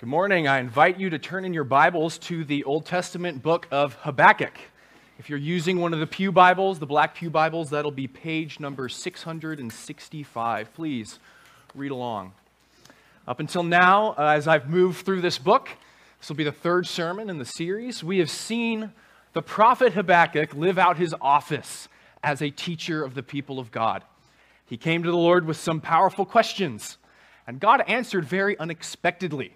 Good morning. I invite you to turn in your Bibles to the Old Testament book of Habakkuk. If you're using one of the Pew Bibles, the black Pew Bibles, that'll be page number 665. Please read along. Up until now, uh, as I've moved through this book, this will be the third sermon in the series, we have seen the prophet Habakkuk live out his office as a teacher of the people of God. He came to the Lord with some powerful questions, and God answered very unexpectedly.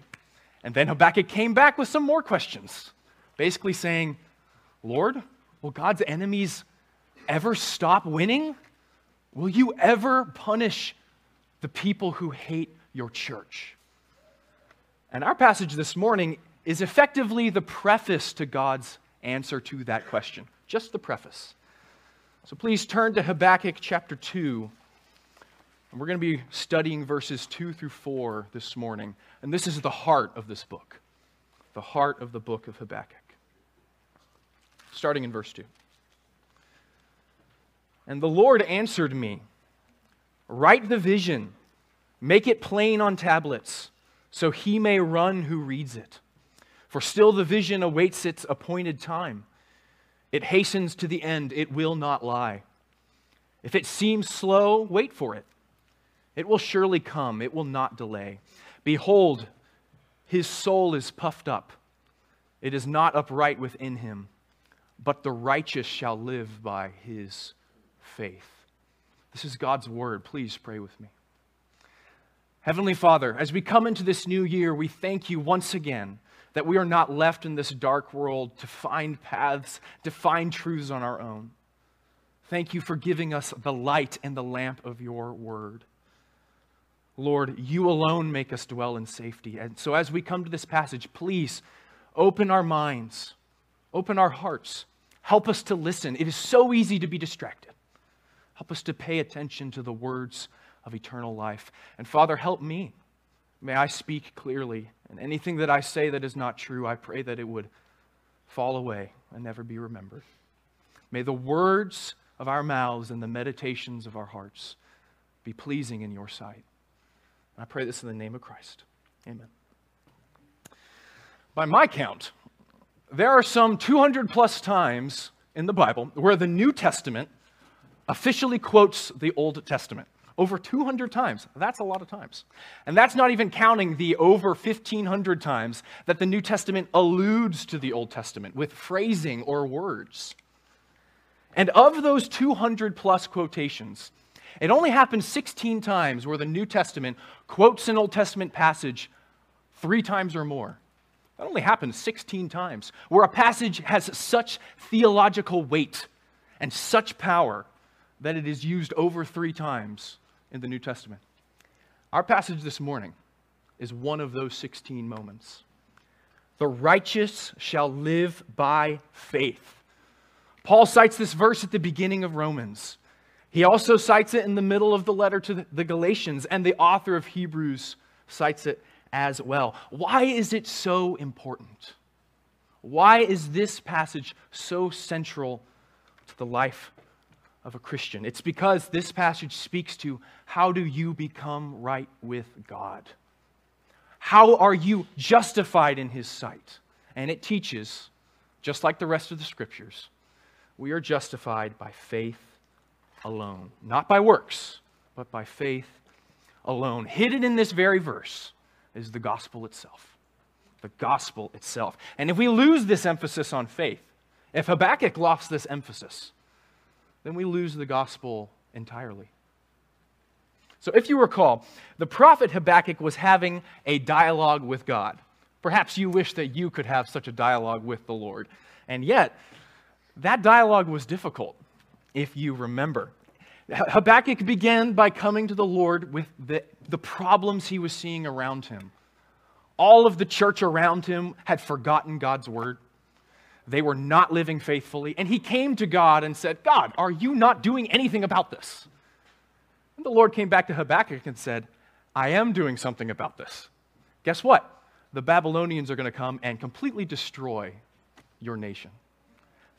And then Habakkuk came back with some more questions, basically saying, Lord, will God's enemies ever stop winning? Will you ever punish the people who hate your church? And our passage this morning is effectively the preface to God's answer to that question, just the preface. So please turn to Habakkuk chapter 2. And we're going to be studying verses 2 through 4 this morning. And this is the heart of this book, the heart of the book of Habakkuk. Starting in verse 2. And the Lord answered me Write the vision, make it plain on tablets, so he may run who reads it. For still the vision awaits its appointed time. It hastens to the end, it will not lie. If it seems slow, wait for it it will surely come, it will not delay. Behold, his soul is puffed up, it is not upright within him, but the righteous shall live by his faith. This is God's word. Please pray with me. Heavenly Father, as we come into this new year, we thank you once again that we are not left in this dark world to find paths, to find truths on our own. Thank you for giving us the light and the lamp of your word. Lord, you alone make us dwell in safety. And so as we come to this passage, please open our minds, open our hearts, help us to listen. It is so easy to be distracted. Help us to pay attention to the words of eternal life. And Father, help me. May I speak clearly. And anything that I say that is not true, I pray that it would fall away and never be remembered. May the words of our mouths and the meditations of our hearts be pleasing in your sight. I pray this in the name of Christ. Amen. By my count, there are some 200 plus times in the Bible where the New Testament officially quotes the Old Testament. Over 200 times. That's a lot of times. And that's not even counting the over 1,500 times that the New Testament alludes to the Old Testament with phrasing or words. And of those 200 plus quotations, it only happens 16 times where the New Testament quotes an Old Testament passage three times or more. That only happens 16 times, where a passage has such theological weight and such power that it is used over three times in the New Testament. Our passage this morning is one of those 16 moments. The righteous shall live by faith. Paul cites this verse at the beginning of Romans. He also cites it in the middle of the letter to the Galatians, and the author of Hebrews cites it as well. Why is it so important? Why is this passage so central to the life of a Christian? It's because this passage speaks to how do you become right with God? How are you justified in His sight? And it teaches, just like the rest of the scriptures, we are justified by faith alone. Not by works, but by faith alone. Hidden in this very verse is the gospel itself. The gospel itself. And if we lose this emphasis on faith, if Habakkuk lost this emphasis, then we lose the gospel entirely. So, if you recall, the prophet Habakkuk was having a dialogue with God. Perhaps you wish that you could have such a dialogue with the Lord. And yet, that dialogue was difficult if you remember. Habakkuk began by coming to the Lord with the, the problems he was seeing around him. All of the church around him had forgotten God's word. They were not living faithfully. And he came to God and said, God, are you not doing anything about this? And the Lord came back to Habakkuk and said, I am doing something about this. Guess what? The Babylonians are going to come and completely destroy your nation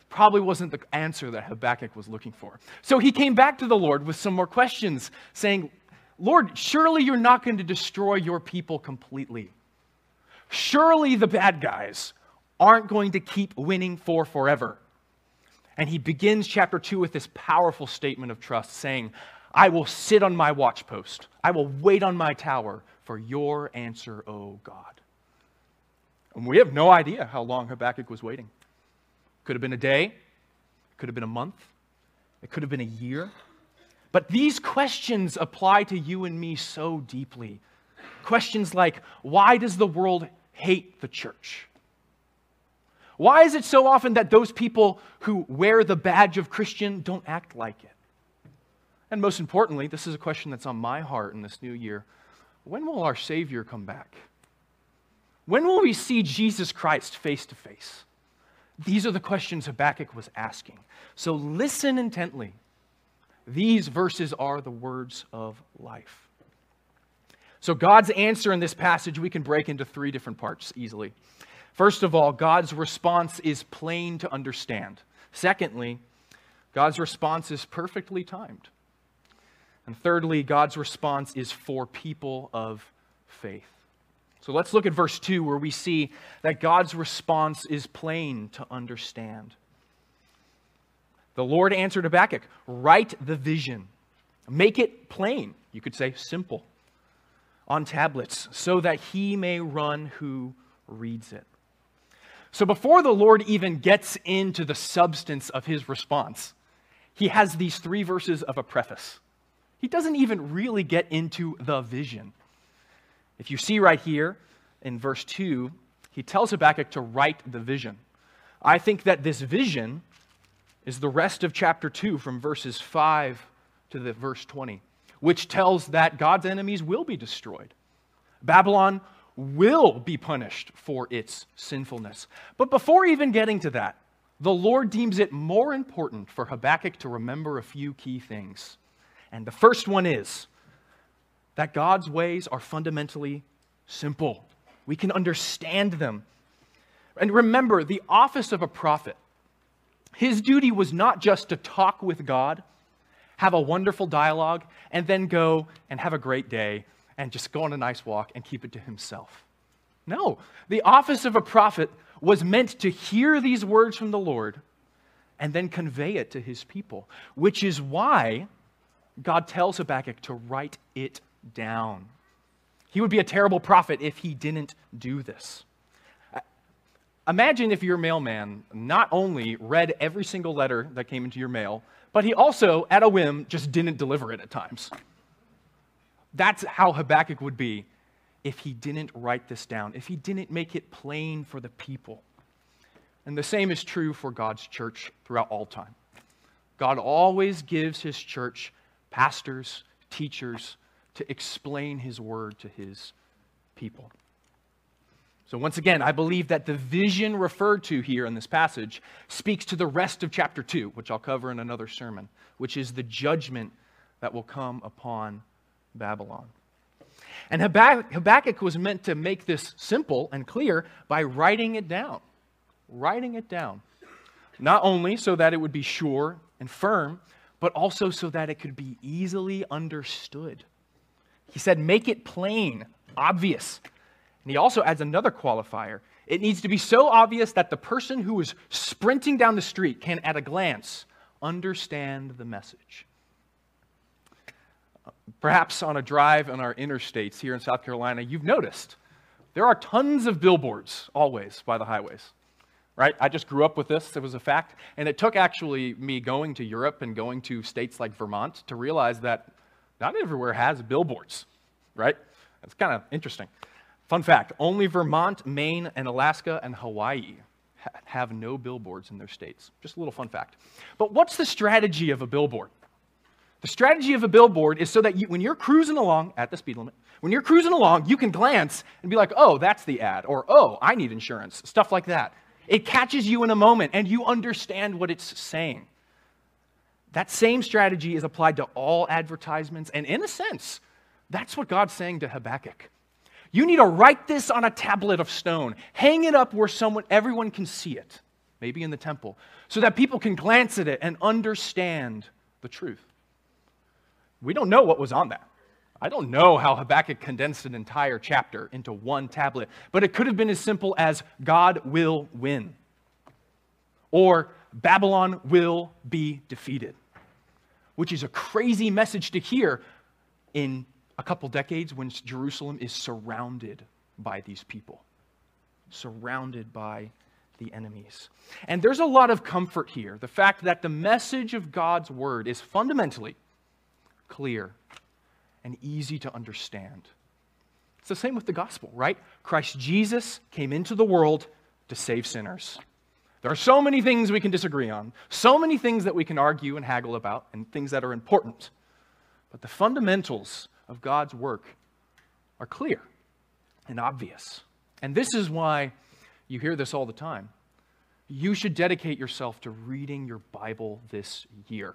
probably wasn't the answer that Habakkuk was looking for. So he came back to the Lord with some more questions, saying, Lord, surely you're not going to destroy your people completely. Surely the bad guys aren't going to keep winning for forever. And he begins chapter 2 with this powerful statement of trust, saying, I will sit on my watchpost. I will wait on my tower for your answer, O God. And we have no idea how long Habakkuk was waiting. Could have been a day, could have been a month, it could have been a year. But these questions apply to you and me so deeply. Questions like why does the world hate the church? Why is it so often that those people who wear the badge of Christian don't act like it? And most importantly, this is a question that's on my heart in this new year. When will our Savior come back? When will we see Jesus Christ face to face? These are the questions Habakkuk was asking. So listen intently. These verses are the words of life. So, God's answer in this passage we can break into three different parts easily. First of all, God's response is plain to understand. Secondly, God's response is perfectly timed. And thirdly, God's response is for people of faith. So let's look at verse 2, where we see that God's response is plain to understand. The Lord answered Habakkuk Write the vision, make it plain. You could say simple on tablets, so that he may run who reads it. So before the Lord even gets into the substance of his response, he has these three verses of a preface. He doesn't even really get into the vision. If you see right here in verse 2, he tells Habakkuk to write the vision. I think that this vision is the rest of chapter 2 from verses 5 to the verse 20, which tells that God's enemies will be destroyed. Babylon will be punished for its sinfulness. But before even getting to that, the Lord deems it more important for Habakkuk to remember a few key things. And the first one is that God's ways are fundamentally simple. We can understand them. And remember, the office of a prophet, his duty was not just to talk with God, have a wonderful dialogue, and then go and have a great day and just go on a nice walk and keep it to himself. No, the office of a prophet was meant to hear these words from the Lord and then convey it to his people, which is why God tells Habakkuk to write it down. He would be a terrible prophet if he didn't do this. Imagine if your mailman not only read every single letter that came into your mail, but he also, at a whim, just didn't deliver it at times. That's how Habakkuk would be if he didn't write this down, if he didn't make it plain for the people. And the same is true for God's church throughout all time. God always gives his church pastors, teachers, to explain his word to his people. So, once again, I believe that the vision referred to here in this passage speaks to the rest of chapter 2, which I'll cover in another sermon, which is the judgment that will come upon Babylon. And Habakkuk was meant to make this simple and clear by writing it down. Writing it down. Not only so that it would be sure and firm, but also so that it could be easily understood. He said, make it plain, obvious. And he also adds another qualifier. It needs to be so obvious that the person who is sprinting down the street can, at a glance, understand the message. Perhaps on a drive on our interstates here in South Carolina, you've noticed there are tons of billboards always by the highways right? I just grew up with this. It was a fact. And it took actually me going to Europe and going to states like Vermont to realize that not everywhere has billboards, right? That's kind of interesting. Fun fact only Vermont, Maine, and Alaska and Hawaii ha- have no billboards in their states. Just a little fun fact. But what's the strategy of a billboard? The strategy of a billboard is so that you, when you're cruising along at the speed limit, when you're cruising along, you can glance and be like, oh, that's the ad, or oh, I need insurance, stuff like that. It catches you in a moment and you understand what it's saying. That same strategy is applied to all advertisements, and in a sense, that's what God's saying to Habakkuk. You need to write this on a tablet of stone, hang it up where someone, everyone can see it, maybe in the temple, so that people can glance at it and understand the truth. We don't know what was on that. I don't know how Habakkuk condensed an entire chapter into one tablet, but it could have been as simple as God will win or Babylon will be defeated, which is a crazy message to hear in a couple decades when Jerusalem is surrounded by these people, surrounded by the enemies. And there's a lot of comfort here. The fact that the message of God's word is fundamentally clear and easy to understand. It's the same with the gospel, right? Christ Jesus came into the world to save sinners. There are so many things we can disagree on, so many things that we can argue and haggle about, and things that are important. But the fundamentals of God's work are clear and obvious. And this is why you hear this all the time. You should dedicate yourself to reading your Bible this year.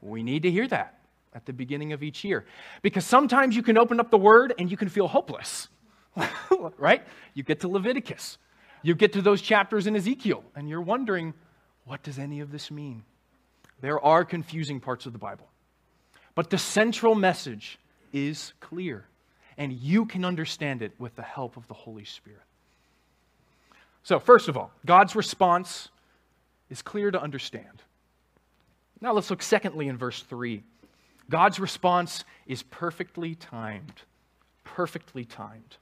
We need to hear that at the beginning of each year. Because sometimes you can open up the Word and you can feel hopeless, right? You get to Leviticus, you get to those chapters in Ezekiel, and you're wondering, what does any of this mean? There are confusing parts of the Bible. But the central message is clear, and you can understand it with the help of the Holy Spirit. So, first of all, God's response is clear to understand. Now, let's look secondly in verse 3. God's response is perfectly timed. Perfectly timed.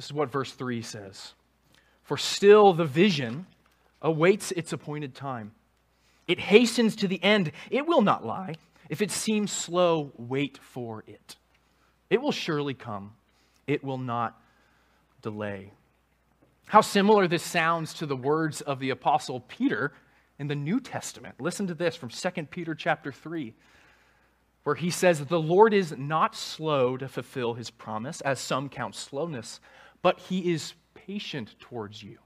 This is what verse 3 says For still the vision awaits its appointed time. It hastens to the end. It will not lie. If it seems slow, wait for it. It will surely come. It will not delay. How similar this sounds to the words of the apostle Peter in the New Testament. Listen to this from 2 Peter chapter 3 where he says, The Lord is not slow to fulfill his promise, as some count slowness, but he is patient towards you.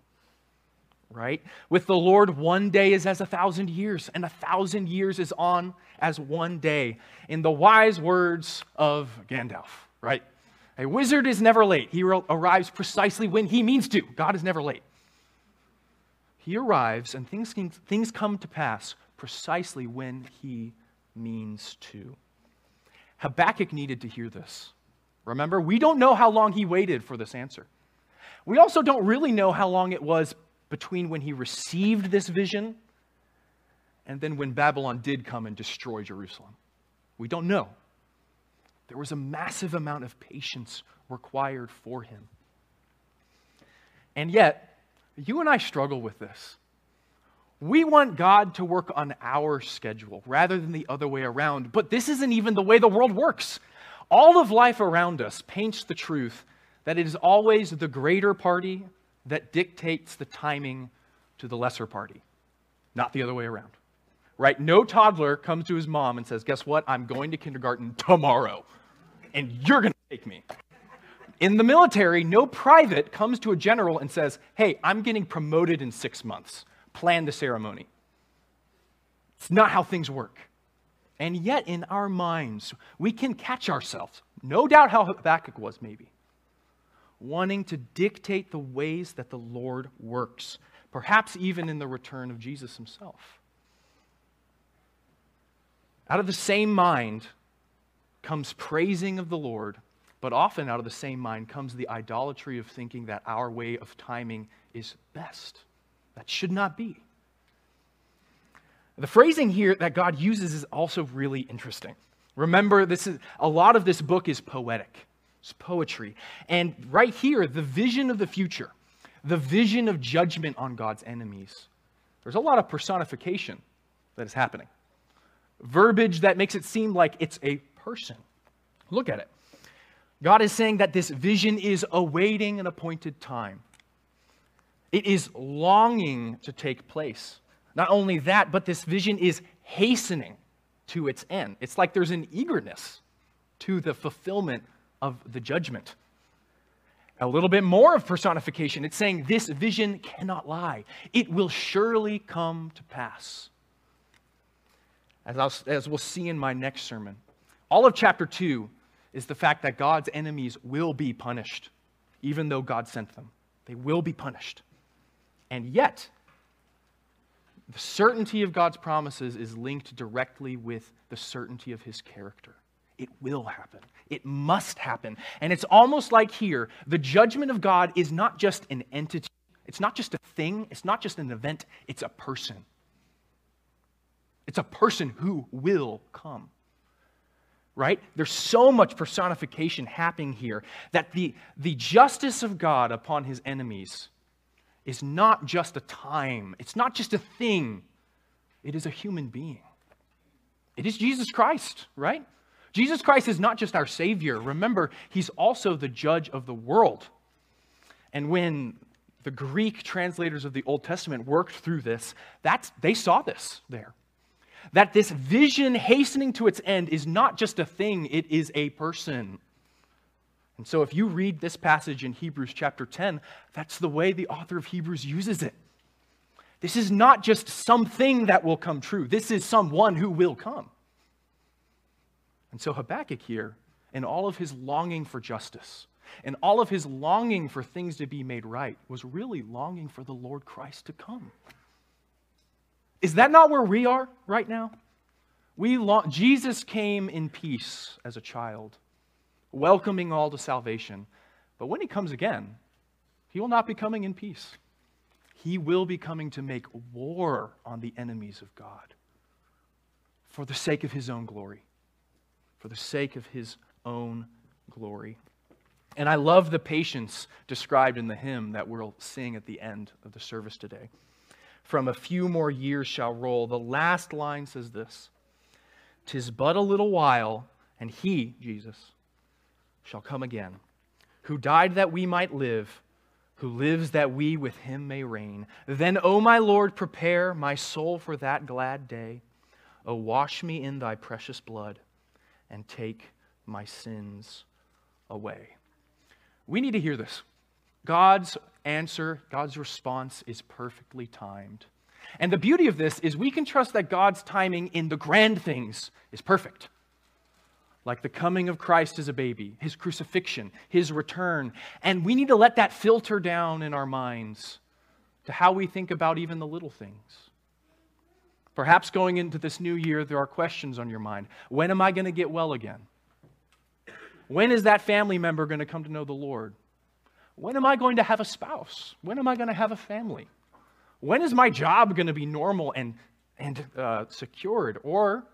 Right? With the Lord, one day is as a thousand years, and a thousand years is on as one day. In the wise words of Gandalf, right? A wizard is never late. He arrives precisely when he means to. God is never late. He arrives, and things, things come to pass precisely when he means to. Habakkuk needed to hear this. Remember, we don't know how long he waited for this answer. We also don't really know how long it was between when he received this vision and then when Babylon did come and destroy Jerusalem. We don't know. There was a massive amount of patience required for him. And yet, you and I struggle with this. We want God to work on our schedule rather than the other way around, but this isn't even the way the world works. All of life around us paints the truth that it is always the greater party that dictates the timing to the lesser party, not the other way around. Right? No toddler comes to his mom and says, Guess what? I'm going to kindergarten tomorrow, and you're going to take me. In the military, no private comes to a general and says, Hey, I'm getting promoted in six months. Plan the ceremony. It's not how things work. And yet, in our minds, we can catch ourselves, no doubt how Habakkuk was, maybe, wanting to dictate the ways that the Lord works, perhaps even in the return of Jesus himself. Out of the same mind comes praising of the Lord, but often out of the same mind comes the idolatry of thinking that our way of timing is best. That should not be. The phrasing here that God uses is also really interesting. Remember, this is a lot of this book is poetic. It's poetry. And right here, the vision of the future, the vision of judgment on God's enemies. There's a lot of personification that is happening. Verbiage that makes it seem like it's a person. Look at it. God is saying that this vision is awaiting an appointed time. It is longing to take place. Not only that, but this vision is hastening to its end. It's like there's an eagerness to the fulfillment of the judgment. A little bit more of personification. It's saying this vision cannot lie, it will surely come to pass. As, as we'll see in my next sermon, all of chapter 2 is the fact that God's enemies will be punished, even though God sent them. They will be punished. And yet, the certainty of God's promises is linked directly with the certainty of his character. It will happen. It must happen. And it's almost like here the judgment of God is not just an entity, it's not just a thing, it's not just an event, it's a person. It's a person who will come. Right? There's so much personification happening here that the, the justice of God upon his enemies is not just a time, it's not just a thing, it is a human being. It is Jesus Christ, right? Jesus Christ is not just our Savior. Remember, He's also the judge of the world. And when the Greek translators of the Old Testament worked through this, that's, they saw this there. That this vision hastening to its end is not just a thing, it is a person. And so, if you read this passage in Hebrews chapter 10, that's the way the author of Hebrews uses it. This is not just something that will come true, this is someone who will come. And so, Habakkuk here, in all of his longing for justice, and all of his longing for things to be made right, was really longing for the Lord Christ to come. Is that not where we are right now? We long, Jesus came in peace as a child welcoming all to salvation. But when he comes again, he will not be coming in peace. He will be coming to make war on the enemies of God for the sake of his own glory. For the sake of his own glory. And I love the patience described in the hymn that we'll sing at the end of the service today. From a few more years shall roll. The last line says this Tis but a little while, and he, Jesus, shall come again, who died that we might live, who lives that we with him may reign. Then, O my Lord, prepare my soul for that glad day. O wash me in thy precious blood and take my sins away. We need to hear this. God's answer, God's response is perfectly timed. And the beauty of this is we can trust that God's timing in the grand things is perfect like the coming of Christ as a baby, his crucifixion, his return. And we need to let that filter down in our minds to how we think about even the little things. Perhaps going into this new year, there are questions on your mind. When am I going to get well again? When is that family member going to come to know the Lord? When am I going to have a spouse? When am I going to have a family? When is my job going to be normal and, and uh, secured? Or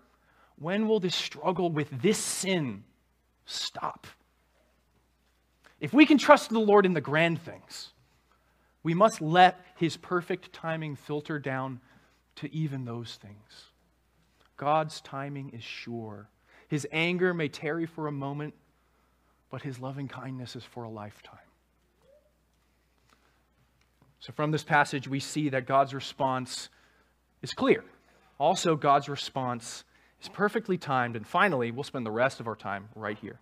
when will this struggle with this sin stop? If we can trust the Lord in the grand things, we must let his perfect timing filter down to even those things. God's timing is sure. His anger may tarry for a moment, but his loving kindness is for a lifetime. So, from this passage, we see that God's response is clear. Also, God's response is perfectly timed. And finally, we'll spend the rest of our time right here.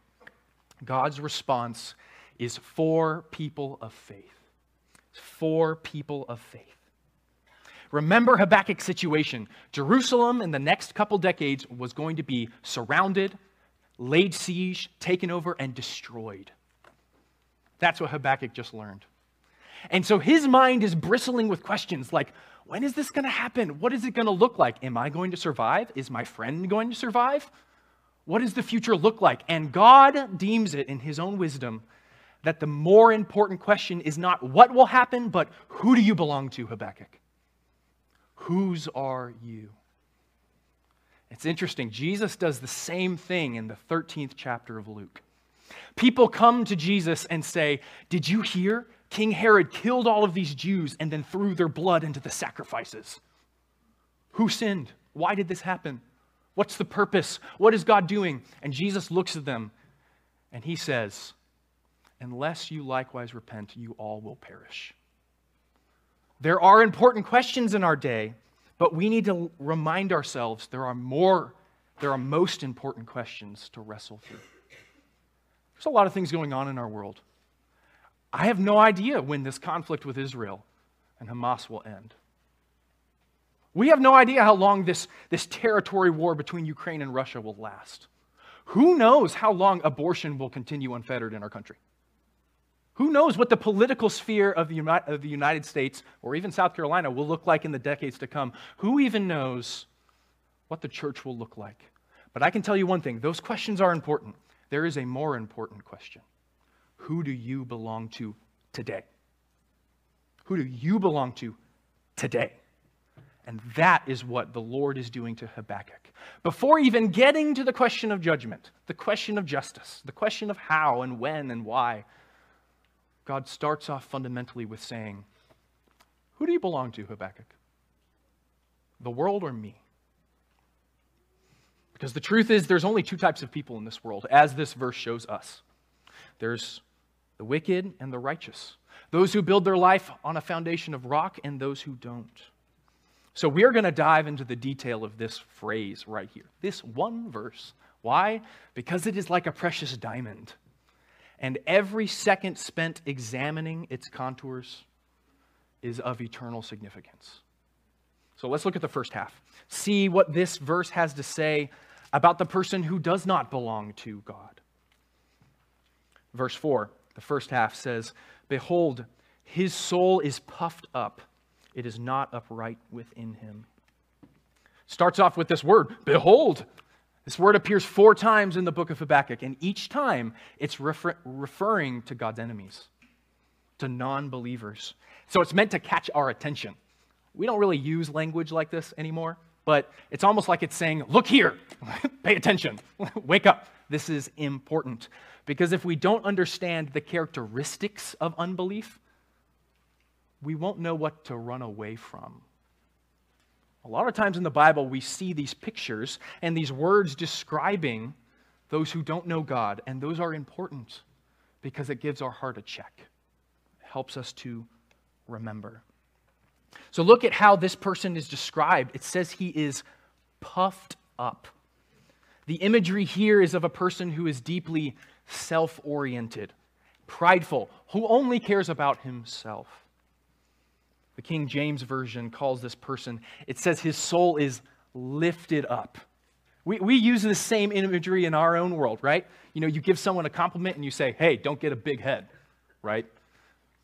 God's response is for people of faith. For people of faith. Remember Habakkuk's situation. Jerusalem in the next couple decades was going to be surrounded, laid siege, taken over, and destroyed. That's what Habakkuk just learned. And so his mind is bristling with questions like when is this going to happen? What is it going to look like? Am I going to survive? Is my friend going to survive? What does the future look like? And God deems it in his own wisdom that the more important question is not what will happen, but who do you belong to, Habakkuk? Whose are you? It's interesting. Jesus does the same thing in the 13th chapter of Luke. People come to Jesus and say, Did you hear? King Herod killed all of these Jews and then threw their blood into the sacrifices. Who sinned? Why did this happen? What's the purpose? What is God doing? And Jesus looks at them and he says, Unless you likewise repent, you all will perish. There are important questions in our day, but we need to remind ourselves there are more, there are most important questions to wrestle through. There's a lot of things going on in our world. I have no idea when this conflict with Israel and Hamas will end. We have no idea how long this, this territory war between Ukraine and Russia will last. Who knows how long abortion will continue unfettered in our country? Who knows what the political sphere of the, of the United States or even South Carolina will look like in the decades to come? Who even knows what the church will look like? But I can tell you one thing those questions are important. There is a more important question Who do you belong to today? Who do you belong to today? And that is what the Lord is doing to Habakkuk. Before even getting to the question of judgment, the question of justice, the question of how and when and why, God starts off fundamentally with saying, Who do you belong to, Habakkuk? The world or me? Because the truth is, there's only two types of people in this world, as this verse shows us there's the wicked and the righteous, those who build their life on a foundation of rock, and those who don't. So we are going to dive into the detail of this phrase right here, this one verse. Why? Because it is like a precious diamond. And every second spent examining its contours is of eternal significance. So let's look at the first half. See what this verse has to say about the person who does not belong to God. Verse 4, the first half says, Behold, his soul is puffed up, it is not upright within him. Starts off with this word, behold. This word appears four times in the book of Habakkuk, and each time it's refer- referring to God's enemies, to non believers. So it's meant to catch our attention. We don't really use language like this anymore but it's almost like it's saying, Look here, pay attention, wake up. This is important. Because if we don't understand the characteristics of unbelief, we won't know what to run away from. A lot of times in the Bible, we see these pictures and these words describing those who don't know God, and those are important because it gives our heart a check, it helps us to remember. So look at how this person is described. It says he is puffed up. The imagery here is of a person who is deeply self oriented, prideful, who only cares about himself. The King James Version calls this person, it says his soul is lifted up. We, we use the same imagery in our own world, right? You know, you give someone a compliment and you say, hey, don't get a big head, right?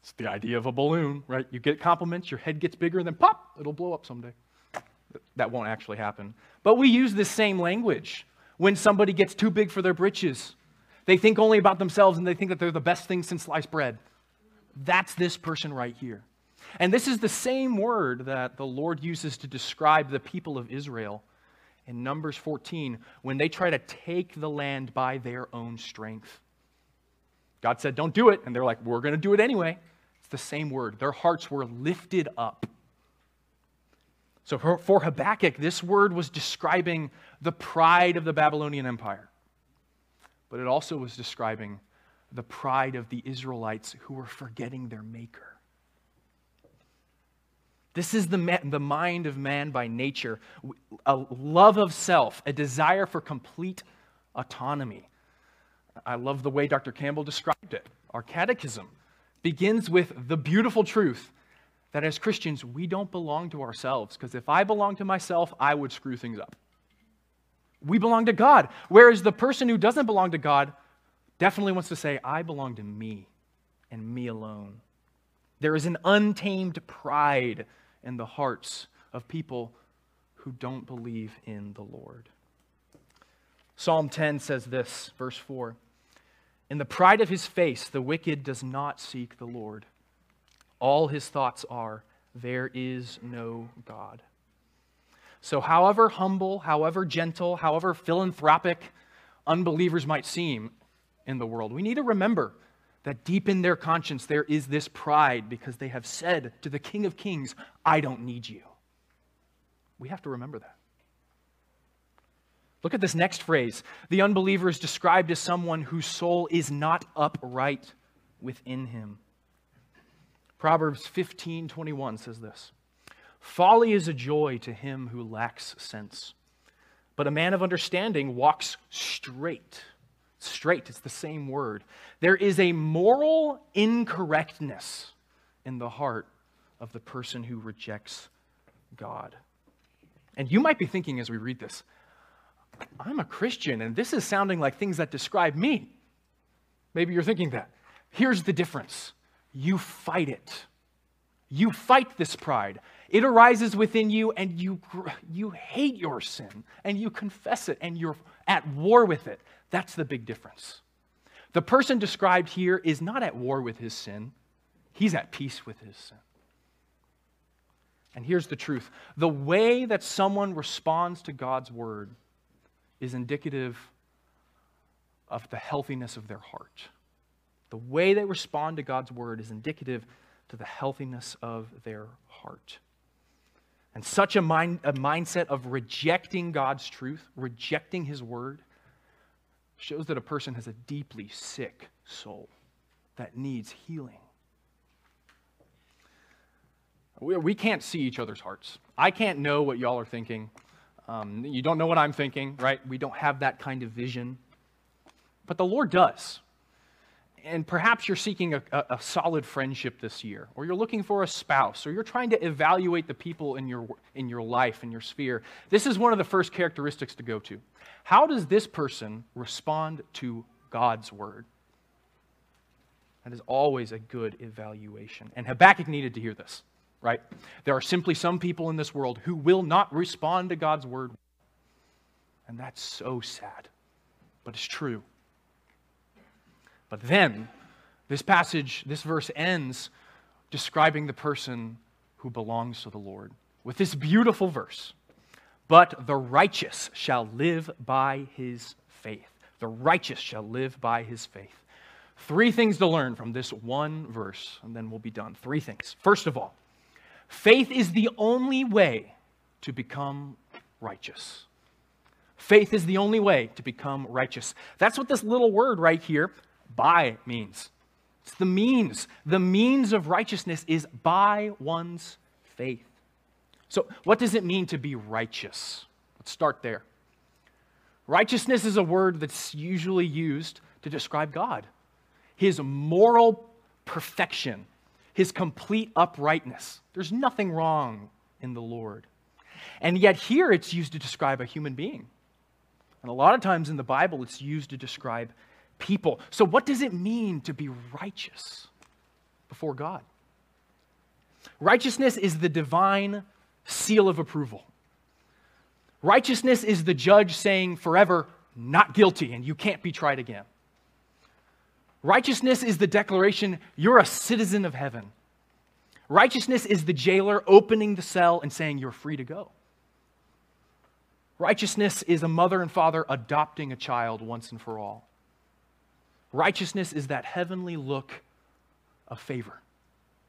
It's the idea of a balloon, right? You get compliments, your head gets bigger, and then pop, it'll blow up someday. That won't actually happen. But we use this same language when somebody gets too big for their britches. They think only about themselves and they think that they're the best thing since sliced bread. That's this person right here. And this is the same word that the Lord uses to describe the people of Israel in Numbers 14 when they try to take the land by their own strength. God said, Don't do it. And they're like, We're going to do it anyway. It's the same word. Their hearts were lifted up. So for, for Habakkuk, this word was describing the pride of the Babylonian Empire. But it also was describing the pride of the Israelites who were forgetting their Maker. This is the, the mind of man by nature a love of self, a desire for complete autonomy. I love the way Dr. Campbell described it. Our catechism begins with the beautiful truth that as Christians, we don't belong to ourselves, because if I belong to myself, I would screw things up. We belong to God. Whereas the person who doesn't belong to God definitely wants to say, I belong to me and me alone. There is an untamed pride in the hearts of people who don't believe in the Lord. Psalm 10 says this, verse 4 in the pride of his face, the wicked does not seek the Lord. All his thoughts are, there is no God. So, however humble, however gentle, however philanthropic unbelievers might seem in the world, we need to remember that deep in their conscience there is this pride because they have said to the King of Kings, I don't need you. We have to remember that. Look at this next phrase. The unbeliever is described as someone whose soul is not upright within him. Proverbs 15 21 says this Folly is a joy to him who lacks sense, but a man of understanding walks straight. Straight, it's the same word. There is a moral incorrectness in the heart of the person who rejects God. And you might be thinking as we read this, I'm a Christian, and this is sounding like things that describe me. Maybe you're thinking that. Here's the difference you fight it. You fight this pride. It arises within you, and you, you hate your sin, and you confess it, and you're at war with it. That's the big difference. The person described here is not at war with his sin, he's at peace with his sin. And here's the truth the way that someone responds to God's word is indicative of the healthiness of their heart. The way they respond to God's word is indicative to the healthiness of their heart. And such a, mind, a mindset of rejecting God's truth, rejecting his word, shows that a person has a deeply sick soul that needs healing. We, we can't see each other's hearts. I can't know what y'all are thinking. Um, you don't know what I'm thinking, right? We don't have that kind of vision. But the Lord does. And perhaps you're seeking a, a, a, solid friendship this year, or you're looking for a spouse, or you're trying to evaluate the people in your, in your life, in your sphere. This is one of the first characteristics to go to. How does this person respond to God's word? That is always a good evaluation. And Habakkuk needed to hear this right? There are simply some people in this world who will not respond to God's word. And that's so sad, but it's true. But then, this passage, this verse ends describing the person who belongs to the Lord with this beautiful verse. But the righteous shall live by his faith. The righteous shall live by his faith. Three things to learn from this one verse, and then we'll be done. Three things. First of all, Faith is the only way to become righteous. Faith is the only way to become righteous. That's what this little word right here, by, means. It's the means. The means of righteousness is by one's faith. So, what does it mean to be righteous? Let's start there. Righteousness is a word that's usually used to describe God, his moral perfection, his complete uprightness. There's nothing wrong in the Lord. And yet, here it's used to describe a human being. And a lot of times in the Bible, it's used to describe people. So, what does it mean to be righteous before God? Righteousness is the divine seal of approval. Righteousness is the judge saying forever, not guilty, and you can't be tried again. Righteousness is the declaration you're a citizen of heaven. Righteousness is the jailer opening the cell and saying you're free to go. Righteousness is a mother and father adopting a child once and for all. Righteousness is that heavenly look of favor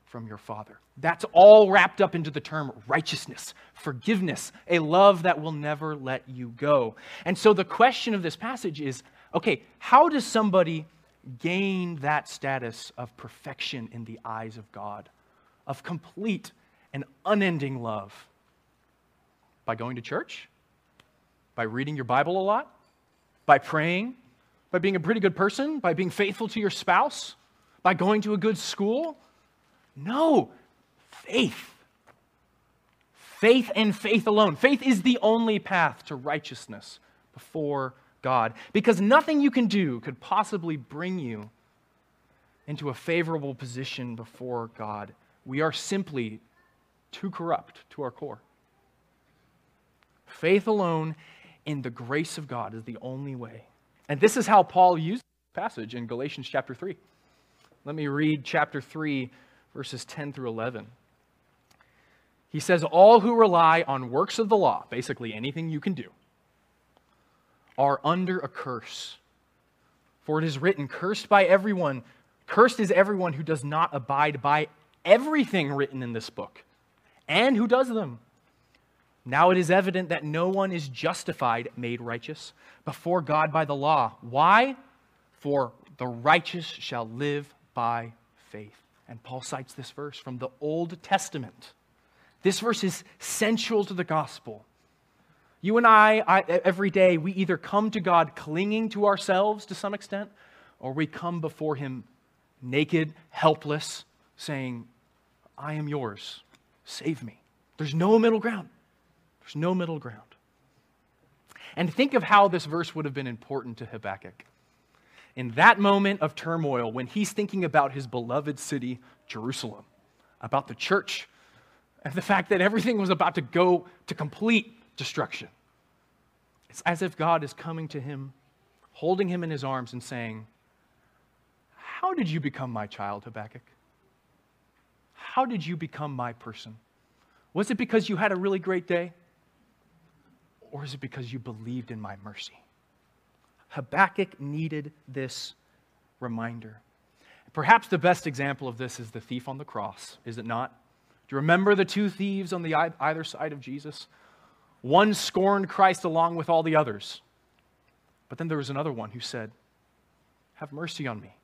from your Father. That's all wrapped up into the term righteousness, forgiveness, a love that will never let you go. And so the question of this passage is okay, how does somebody gain that status of perfection in the eyes of God, of complete and unending love? By going to church? By reading your Bible a lot? By praying? By being a pretty good person? By being faithful to your spouse? By going to a good school? No, faith. Faith and faith alone. Faith is the only path to righteousness before God because nothing you can do could possibly bring you into a favorable position before God. We are simply too corrupt to our core. Faith alone in the grace of God is the only way. And this is how Paul used the passage in Galatians chapter 3. Let me read chapter 3, verses 10 through 11. He says, All who rely on works of the law, basically anything you can do, are under a curse. For it is written, Cursed by everyone, cursed is everyone who does not abide by everything written in this book, and who does them. Now it is evident that no one is justified, made righteous, before God by the law. Why? For the righteous shall live by faith. And Paul cites this verse from the Old Testament. This verse is central to the gospel. You and I, I, every day, we either come to God clinging to ourselves to some extent, or we come before Him naked, helpless, saying, I am yours. Save me. There's no middle ground. There's no middle ground. And think of how this verse would have been important to Habakkuk. In that moment of turmoil, when he's thinking about his beloved city, Jerusalem, about the church and the fact that everything was about to go to complete destruction. It's as if God is coming to him, holding him in his arms, and saying, How did you become my child, Habakkuk? How did you become my person? Was it because you had a really great day? Or is it because you believed in my mercy? Habakkuk needed this reminder. Perhaps the best example of this is the thief on the cross, is it not? Do you remember the two thieves on the either side of Jesus? One scorned Christ along with all the others. But then there was another one who said, Have mercy on me.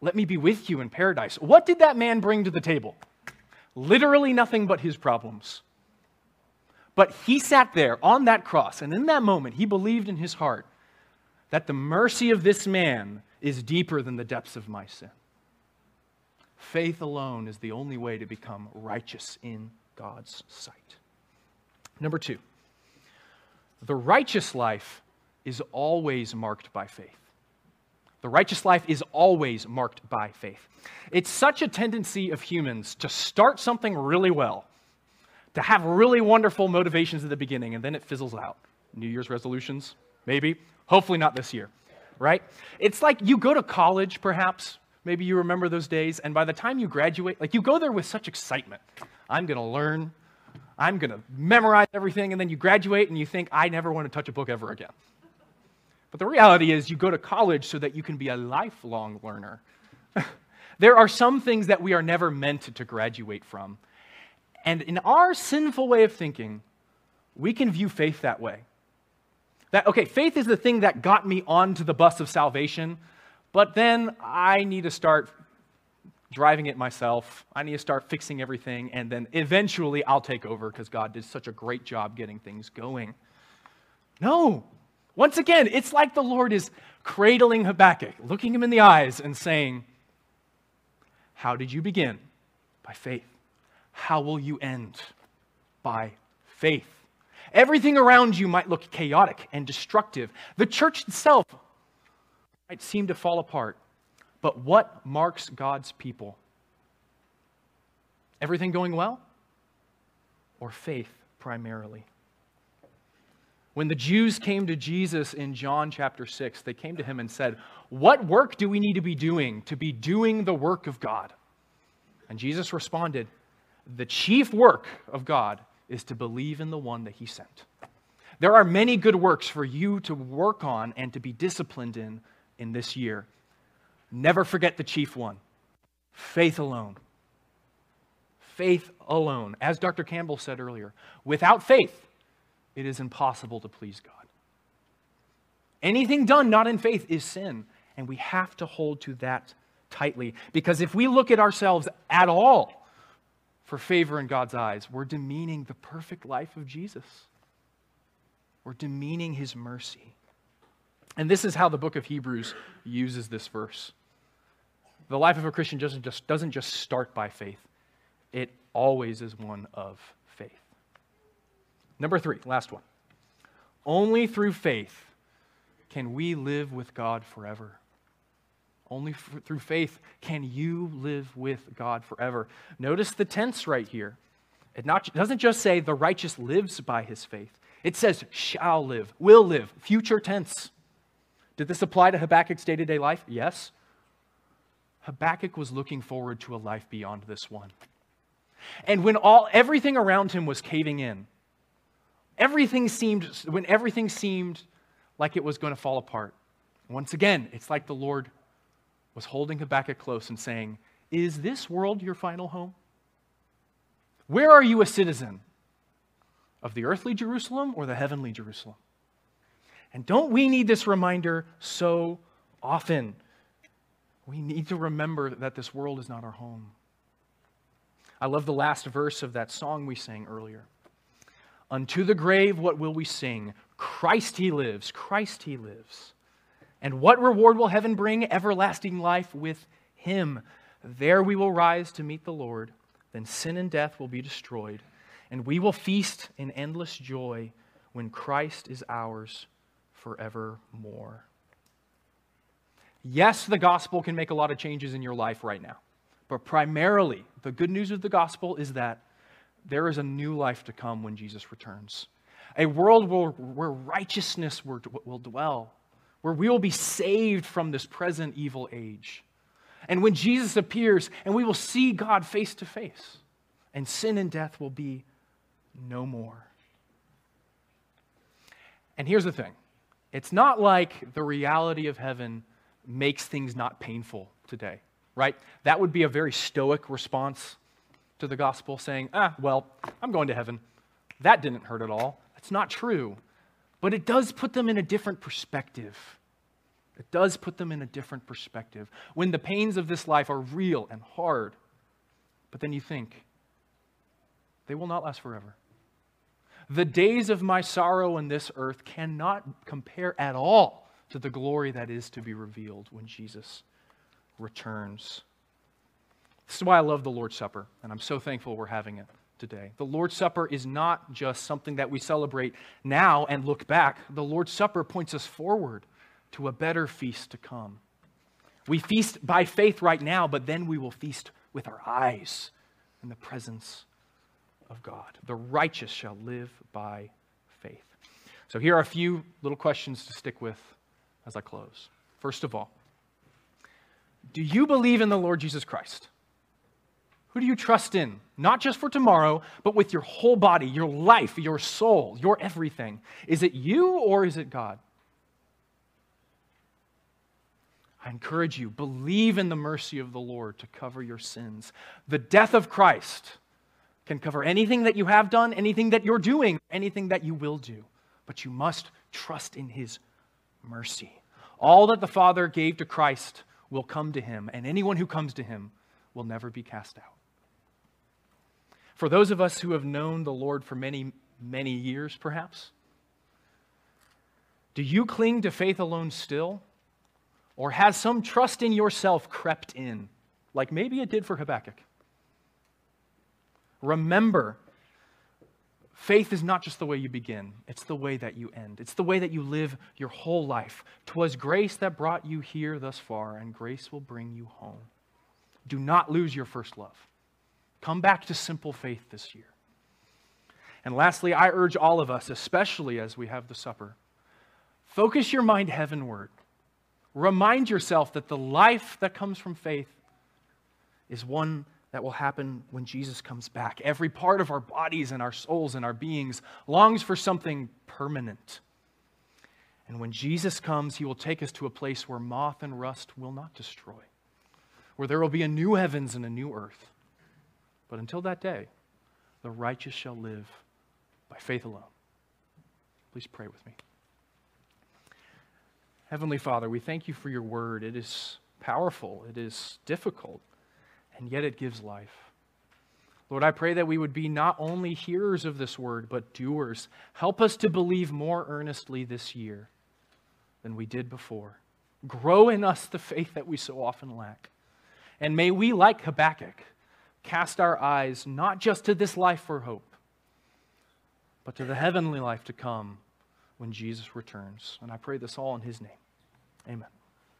Let me be with you in paradise. What did that man bring to the table? Literally nothing but his problems. But he sat there on that cross, and in that moment, he believed in his heart that the mercy of this man is deeper than the depths of my sin. Faith alone is the only way to become righteous in God's sight. Number two, the righteous life is always marked by faith. The righteous life is always marked by faith. It's such a tendency of humans to start something really well, to have really wonderful motivations at the beginning, and then it fizzles out. New Year's resolutions, maybe. Hopefully not this year, right? It's like you go to college, perhaps. Maybe you remember those days, and by the time you graduate, like you go there with such excitement. I'm going to learn, I'm going to memorize everything, and then you graduate and you think, I never want to touch a book ever again. But the reality is, you go to college so that you can be a lifelong learner. there are some things that we are never meant to graduate from. And in our sinful way of thinking, we can view faith that way. That, okay, faith is the thing that got me onto the bus of salvation, but then I need to start driving it myself. I need to start fixing everything, and then eventually I'll take over because God did such a great job getting things going. No, once again, it's like the Lord is cradling Habakkuk, looking him in the eyes and saying, How did you begin? By faith. How will you end? By faith. Everything around you might look chaotic and destructive. The church itself might seem to fall apart. But what marks God's people? Everything going well? Or faith primarily? When the Jews came to Jesus in John chapter 6, they came to him and said, What work do we need to be doing to be doing the work of God? And Jesus responded, The chief work of God is to believe in the one that he sent. There are many good works for you to work on and to be disciplined in in this year. Never forget the chief one faith alone. Faith alone. As Dr. Campbell said earlier, without faith, it is impossible to please God. Anything done not in faith is sin, and we have to hold to that tightly. Because if we look at ourselves at all for favor in God's eyes, we're demeaning the perfect life of Jesus. We're demeaning his mercy. And this is how the book of Hebrews uses this verse. The life of a Christian doesn't just, doesn't just start by faith, it always is one of faith. Number three, last one. Only through faith can we live with God forever. Only through faith can you live with God forever. Notice the tense right here. It not, doesn't just say the righteous lives by his faith, it says shall live, will live, future tense. Did this apply to Habakkuk's day to day life? Yes. Habakkuk was looking forward to a life beyond this one. And when all, everything around him was caving in, everything seemed, when everything seemed like it was going to fall apart, once again, it's like the Lord was holding Habakkuk close and saying, Is this world your final home? Where are you a citizen? Of the earthly Jerusalem or the heavenly Jerusalem? And don't we need this reminder so often? We need to remember that this world is not our home. I love the last verse of that song we sang earlier. Unto the grave, what will we sing? Christ he lives, Christ he lives. And what reward will heaven bring? Everlasting life with him. There we will rise to meet the Lord. Then sin and death will be destroyed. And we will feast in endless joy when Christ is ours forevermore. Yes, the gospel can make a lot of changes in your life right now. But primarily, the good news of the gospel is that there is a new life to come when Jesus returns. A world where, where righteousness will dwell, where we will be saved from this present evil age. And when Jesus appears, and we will see God face to face, and sin and death will be no more. And here's the thing it's not like the reality of heaven makes things not painful today, right? That would be a very stoic response to the gospel, saying, ah, well, I'm going to heaven. That didn't hurt at all. That's not true. But it does put them in a different perspective. It does put them in a different perspective. When the pains of this life are real and hard, but then you think, they will not last forever. The days of my sorrow in this earth cannot compare at all to the glory that is to be revealed when Jesus returns. This is why I love the Lord's Supper, and I'm so thankful we're having it today. The Lord's Supper is not just something that we celebrate now and look back. The Lord's Supper points us forward to a better feast to come. We feast by faith right now, but then we will feast with our eyes in the presence of God. The righteous shall live by faith. So here are a few little questions to stick with as I close. First of all, do you believe in the Lord Jesus Christ? Who do you trust in? Not just for tomorrow, but with your whole body, your life, your soul, your everything. Is it you or is it God? I encourage you, believe in the mercy of the Lord to cover your sins. The death of Christ can cover anything that you have done, anything that you're doing, anything that you will do. But you must trust in his mercy. All that the Father gave to Christ will come to him, and anyone who comes to him will never be cast out. For those of us who have known the Lord for many, many years, perhaps, do you cling to faith alone still? Or has some trust in yourself crept in, like maybe it did for Habakkuk? Remember, faith is not just the way you begin, it's the way that you end. It's the way that you live your whole life. Twas grace that brought you here thus far, and grace will bring you home. Do not lose your first love. Come back to simple faith this year. And lastly, I urge all of us, especially as we have the supper, focus your mind heavenward. Remind yourself that the life that comes from faith is one that will happen when Jesus comes back. Every part of our bodies and our souls and our beings longs for something permanent. And when Jesus comes, he will take us to a place where moth and rust will not destroy, where there will be a new heavens and a new earth. But until that day, the righteous shall live by faith alone. Please pray with me. Heavenly Father, we thank you for your word. It is powerful, it is difficult and yet it gives life. Lord, I pray that we would be not only hearers of this word, but doers. Help us to believe more earnestly this year than we did before. Grow in us the faith that we so often lack. And may we, like Habakkuk, cast our eyes not just to this life for hope, but to the heavenly life to come when Jesus returns. And I pray this all in his name. Amen.